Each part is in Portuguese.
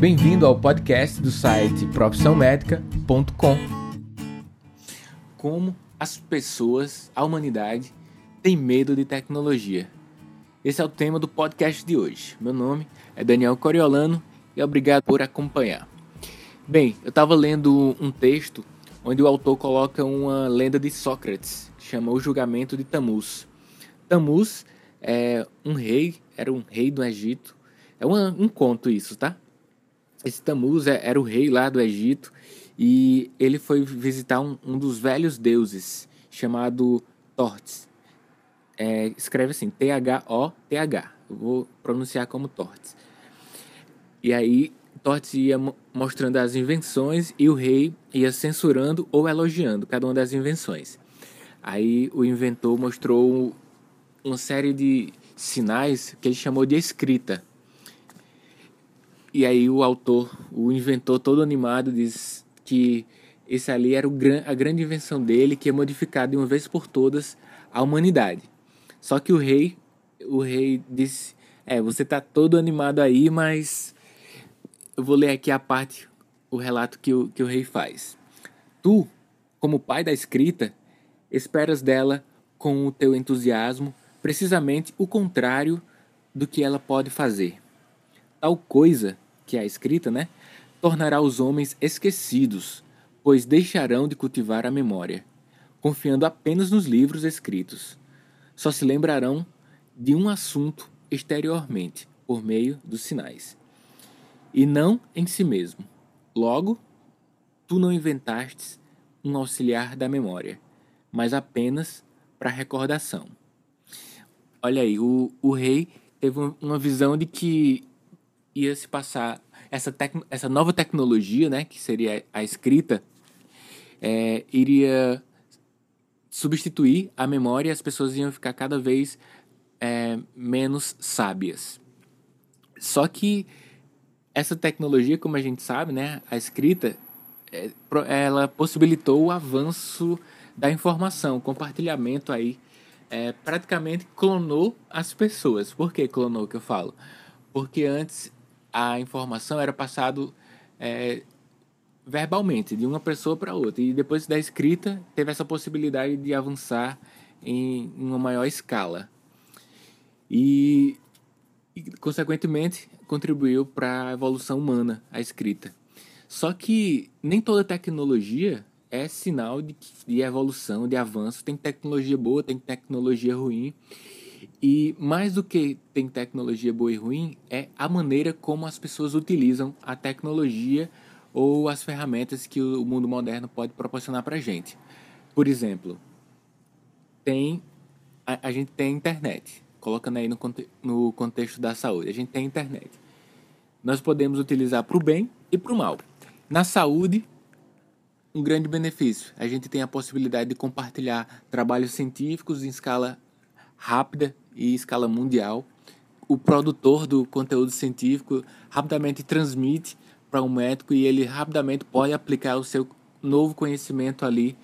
Bem-vindo ao podcast do site profissãomédica.com. Como as pessoas, a humanidade, tem medo de tecnologia? Esse é o tema do podcast de hoje. Meu nome é Daniel Coriolano e obrigado por acompanhar. Bem, eu estava lendo um texto onde o autor coloca uma lenda de Sócrates, que chama O Julgamento de Tamuz. Tamuz é um rei, era um rei do Egito. É um, um conto isso, tá? Esse Tamuz é, era o rei lá do Egito e ele foi visitar um, um dos velhos deuses chamado Tortes. É, escreve assim, T-H-O-T-H. Eu vou pronunciar como Tortes. E aí Tortes ia mostrando as invenções e o rei ia censurando ou elogiando cada uma das invenções. Aí o inventor mostrou uma série de sinais que ele chamou de escrita. E aí o autor, o inventor todo animado, diz que esse ali era o, a grande invenção dele, que ia modificar de uma vez por todas a humanidade. Só que o rei, o rei disse: "É, você tá todo animado aí, mas eu vou ler aqui a parte, o relato que o, que o rei faz. Tu, como pai da escrita, esperas dela com o teu entusiasmo precisamente o contrário do que ela pode fazer. Tal coisa, que é a escrita, né, tornará os homens esquecidos, pois deixarão de cultivar a memória, confiando apenas nos livros escritos. Só se lembrarão de um assunto exteriormente, por meio dos sinais, e não em si mesmo. Logo, tu não inventastes um auxiliar da memória, mas apenas para recordação. Olha aí, o, o rei teve uma visão de que ia se passar essa, tec, essa nova tecnologia, né, que seria a escrita, é, iria substituir a memória e as pessoas iam ficar cada vez é, menos sábias. Só que essa tecnologia, como a gente sabe, né, a escrita, é, ela possibilitou o avanço da informação, compartilhamento aí, é, praticamente clonou as pessoas. Por que clonou que eu falo? Porque antes a informação era passado é, verbalmente de uma pessoa para outra e depois da escrita teve essa possibilidade de avançar em, uma maior escala e, e consequentemente contribuiu para a evolução humana a escrita só que nem toda tecnologia é sinal de, de evolução, de avanço. Tem tecnologia boa, tem tecnologia ruim. E mais do que tem tecnologia boa e ruim, é a maneira como as pessoas utilizam a tecnologia ou as ferramentas que o mundo moderno pode proporcionar para a gente. Por exemplo, tem a, a, gente tem internet, colocando aí no, no contexto da saúde, a gente tem internet. Nós podemos utilizar para o bem e para o mal. Na saúde, um grande benefício. A gente tem a possibilidade de compartilhar trabalhos científicos em escala rápida e escala mundial. O produtor do conteúdo científico rapidamente transmite para um médico e ele rapidamente pode aplicar o seu novo conhecimento ali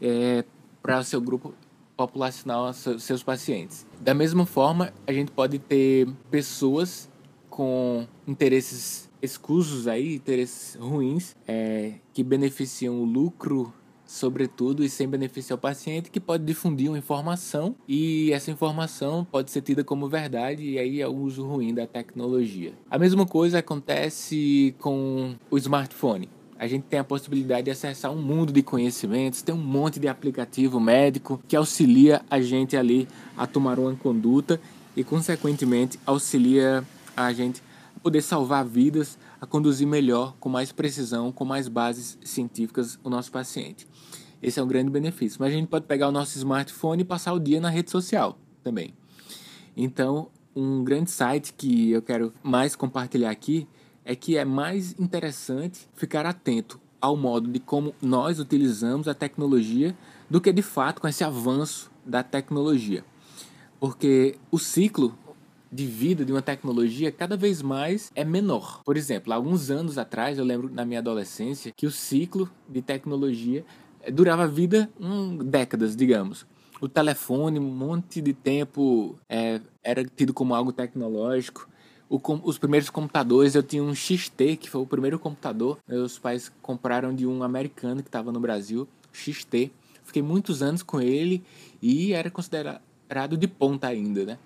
é, para o seu grupo populacional, seus pacientes. Da mesma forma, a gente pode ter pessoas com interesses escusos aí, interesses ruins, é, que beneficiam o lucro sobretudo e sem beneficiar o paciente, que pode difundir uma informação e essa informação pode ser tida como verdade e aí é o uso ruim da tecnologia. A mesma coisa acontece com o smartphone. A gente tem a possibilidade de acessar um mundo de conhecimentos, tem um monte de aplicativo médico que auxilia a gente ali a tomar uma conduta e consequentemente auxilia a gente poder salvar vidas, a conduzir melhor, com mais precisão, com mais bases científicas o nosso paciente. Esse é um grande benefício. Mas a gente pode pegar o nosso smartphone e passar o dia na rede social também. Então, um grande site que eu quero mais compartilhar aqui é que é mais interessante ficar atento ao modo de como nós utilizamos a tecnologia do que de fato com esse avanço da tecnologia. Porque o ciclo de vida de uma tecnologia cada vez mais é menor. Por exemplo, alguns anos atrás, eu lembro na minha adolescência que o ciclo de tecnologia eh, durava vida hum, décadas, digamos. O telefone, um monte de tempo é, era tido como algo tecnológico. o, os primeiros computadores, eu tinha um XT, que foi o primeiro computador. Meus pais compraram de um americano que estava no Brasil, XT. Fiquei muitos anos com ele e era considerado de ponta ainda, né?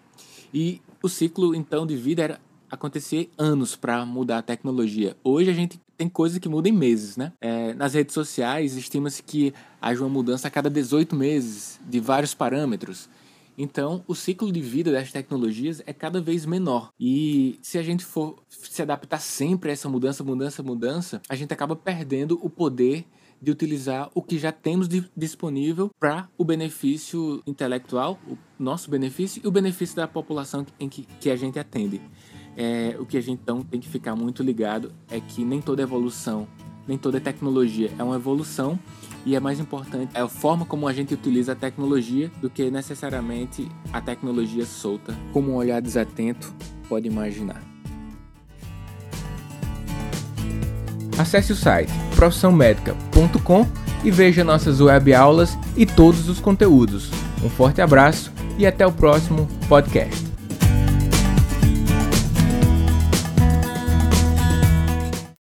E o ciclo então de vida era acontecer anos para mudar a tecnologia. Hoje a gente tem coisas que mudam em meses, né? É, nas redes sociais estima-se que haja uma mudança a cada 18 meses de vários parâmetros. Então, o ciclo de vida das tecnologias é cada vez menor. E se a gente for se adaptar sempre a essa mudança, mudança, mudança, a gente acaba perdendo o poder de utilizar o que já temos disponível para o benefício intelectual, o nosso benefício e o benefício da população em que, que a gente atende. É, o que a gente então tem que ficar muito ligado é que nem toda evolução, nem toda tecnologia é uma evolução e é mais importante é a forma como a gente utiliza a tecnologia do que necessariamente a tecnologia solta, como um olhar desatento pode imaginar. Acesse o site profissãomedica.com e veja nossas web aulas e todos os conteúdos. Um forte abraço e até o próximo podcast.